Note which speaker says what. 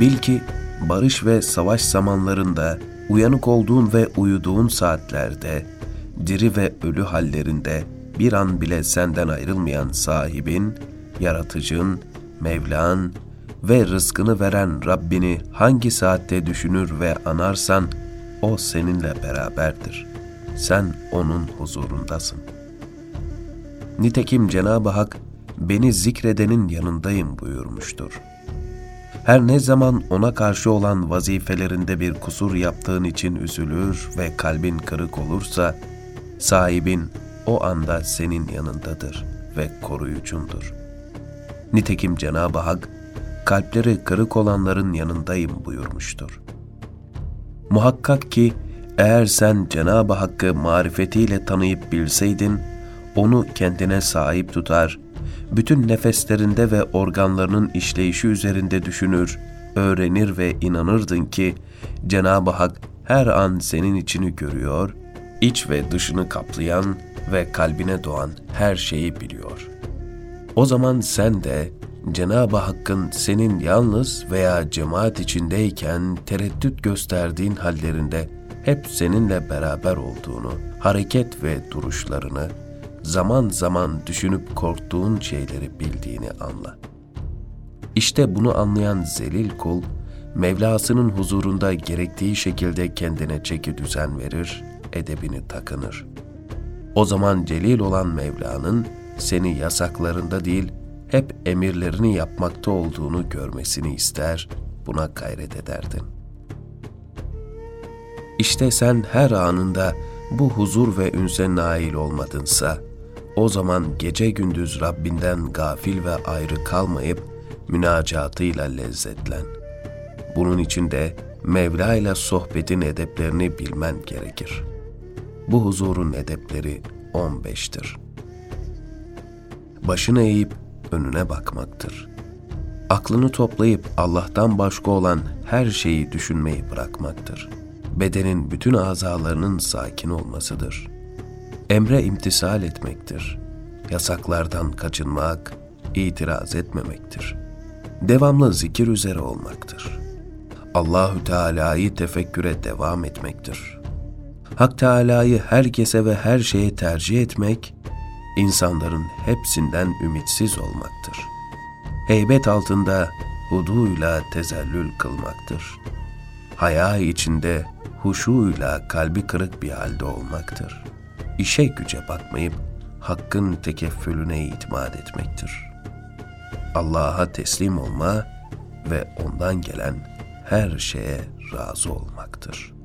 Speaker 1: Bil ki barış ve savaş zamanlarında, uyanık olduğun ve uyuduğun saatlerde, diri ve ölü hallerinde bir an bile senden ayrılmayan sahibin, yaratıcın, Mevlan ve rızkını veren Rabbini hangi saatte düşünür ve anarsan, o seninle beraberdir. Sen onun huzurundasın. Nitekim Cenab-ı Hak, beni zikredenin yanındayım buyurmuştur. Her ne zaman ona karşı olan vazifelerinde bir kusur yaptığın için üzülür ve kalbin kırık olursa, sahibin o anda senin yanındadır ve koruyucundur. Nitekim Cenab-ı Hak, kalpleri kırık olanların yanındayım buyurmuştur. Muhakkak ki eğer sen Cenab-ı Hakk'ı marifetiyle tanıyıp bilseydin, onu kendine sahip tutar, bütün nefeslerinde ve organlarının işleyişi üzerinde düşünür, öğrenir ve inanırdın ki Cenab-ı Hak her an senin içini görüyor, iç ve dışını kaplayan ve kalbine doğan her şeyi biliyor. O zaman sen de Cenab-ı Hakk'ın senin yalnız veya cemaat içindeyken tereddüt gösterdiğin hallerinde hep seninle beraber olduğunu, hareket ve duruşlarını, zaman zaman düşünüp korktuğun şeyleri bildiğini anla. İşte bunu anlayan zelil kul, Mevlasının huzurunda gerektiği şekilde kendine çeki düzen verir, edebini takınır. O zaman celil olan Mevla'nın seni yasaklarında değil, hep emirlerini yapmakta olduğunu görmesini ister, buna gayret ederdin. İşte sen her anında bu huzur ve ünse nail olmadınsa, o zaman gece gündüz Rabbinden gafil ve ayrı kalmayıp münacatıyla lezzetlen. Bunun için de Mevla ile sohbetin edeplerini bilmen gerekir. Bu huzurun edepleri 15'tir. Başını eğip önüne bakmaktır. Aklını toplayıp Allah'tan başka olan her şeyi düşünmeyi bırakmaktır. Bedenin bütün azalarının sakin olmasıdır. Emre imtisal etmektir. Yasaklardan kaçınmak, itiraz etmemektir. Devamlı zikir üzere olmaktır. Allahü Teala'yı tefekküre devam etmektir. Hak Teala'yı herkese ve her şeye tercih etmek, insanların hepsinden ümitsiz olmaktır. Heybet altında huduyla tezellül kılmaktır. Haya içinde huşuyla kalbi kırık bir halde olmaktır. İşe güce bakmayıp hakkın tekeffülüne itimat etmektir. Allah'a teslim olma ve ondan gelen her şeye razı olmaktır.''